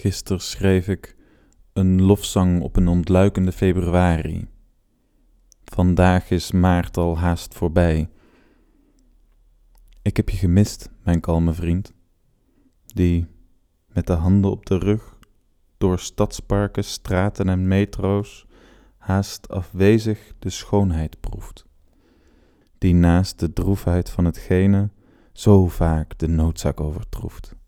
Gisteren schreef ik een lofzang op een ontluikende februari. Vandaag is maart al haast voorbij. Ik heb je gemist, mijn kalme vriend, die met de handen op de rug door stadsparken, straten en metro's haast afwezig de schoonheid proeft, die naast de droefheid van hetgene zo vaak de noodzaak overtroeft.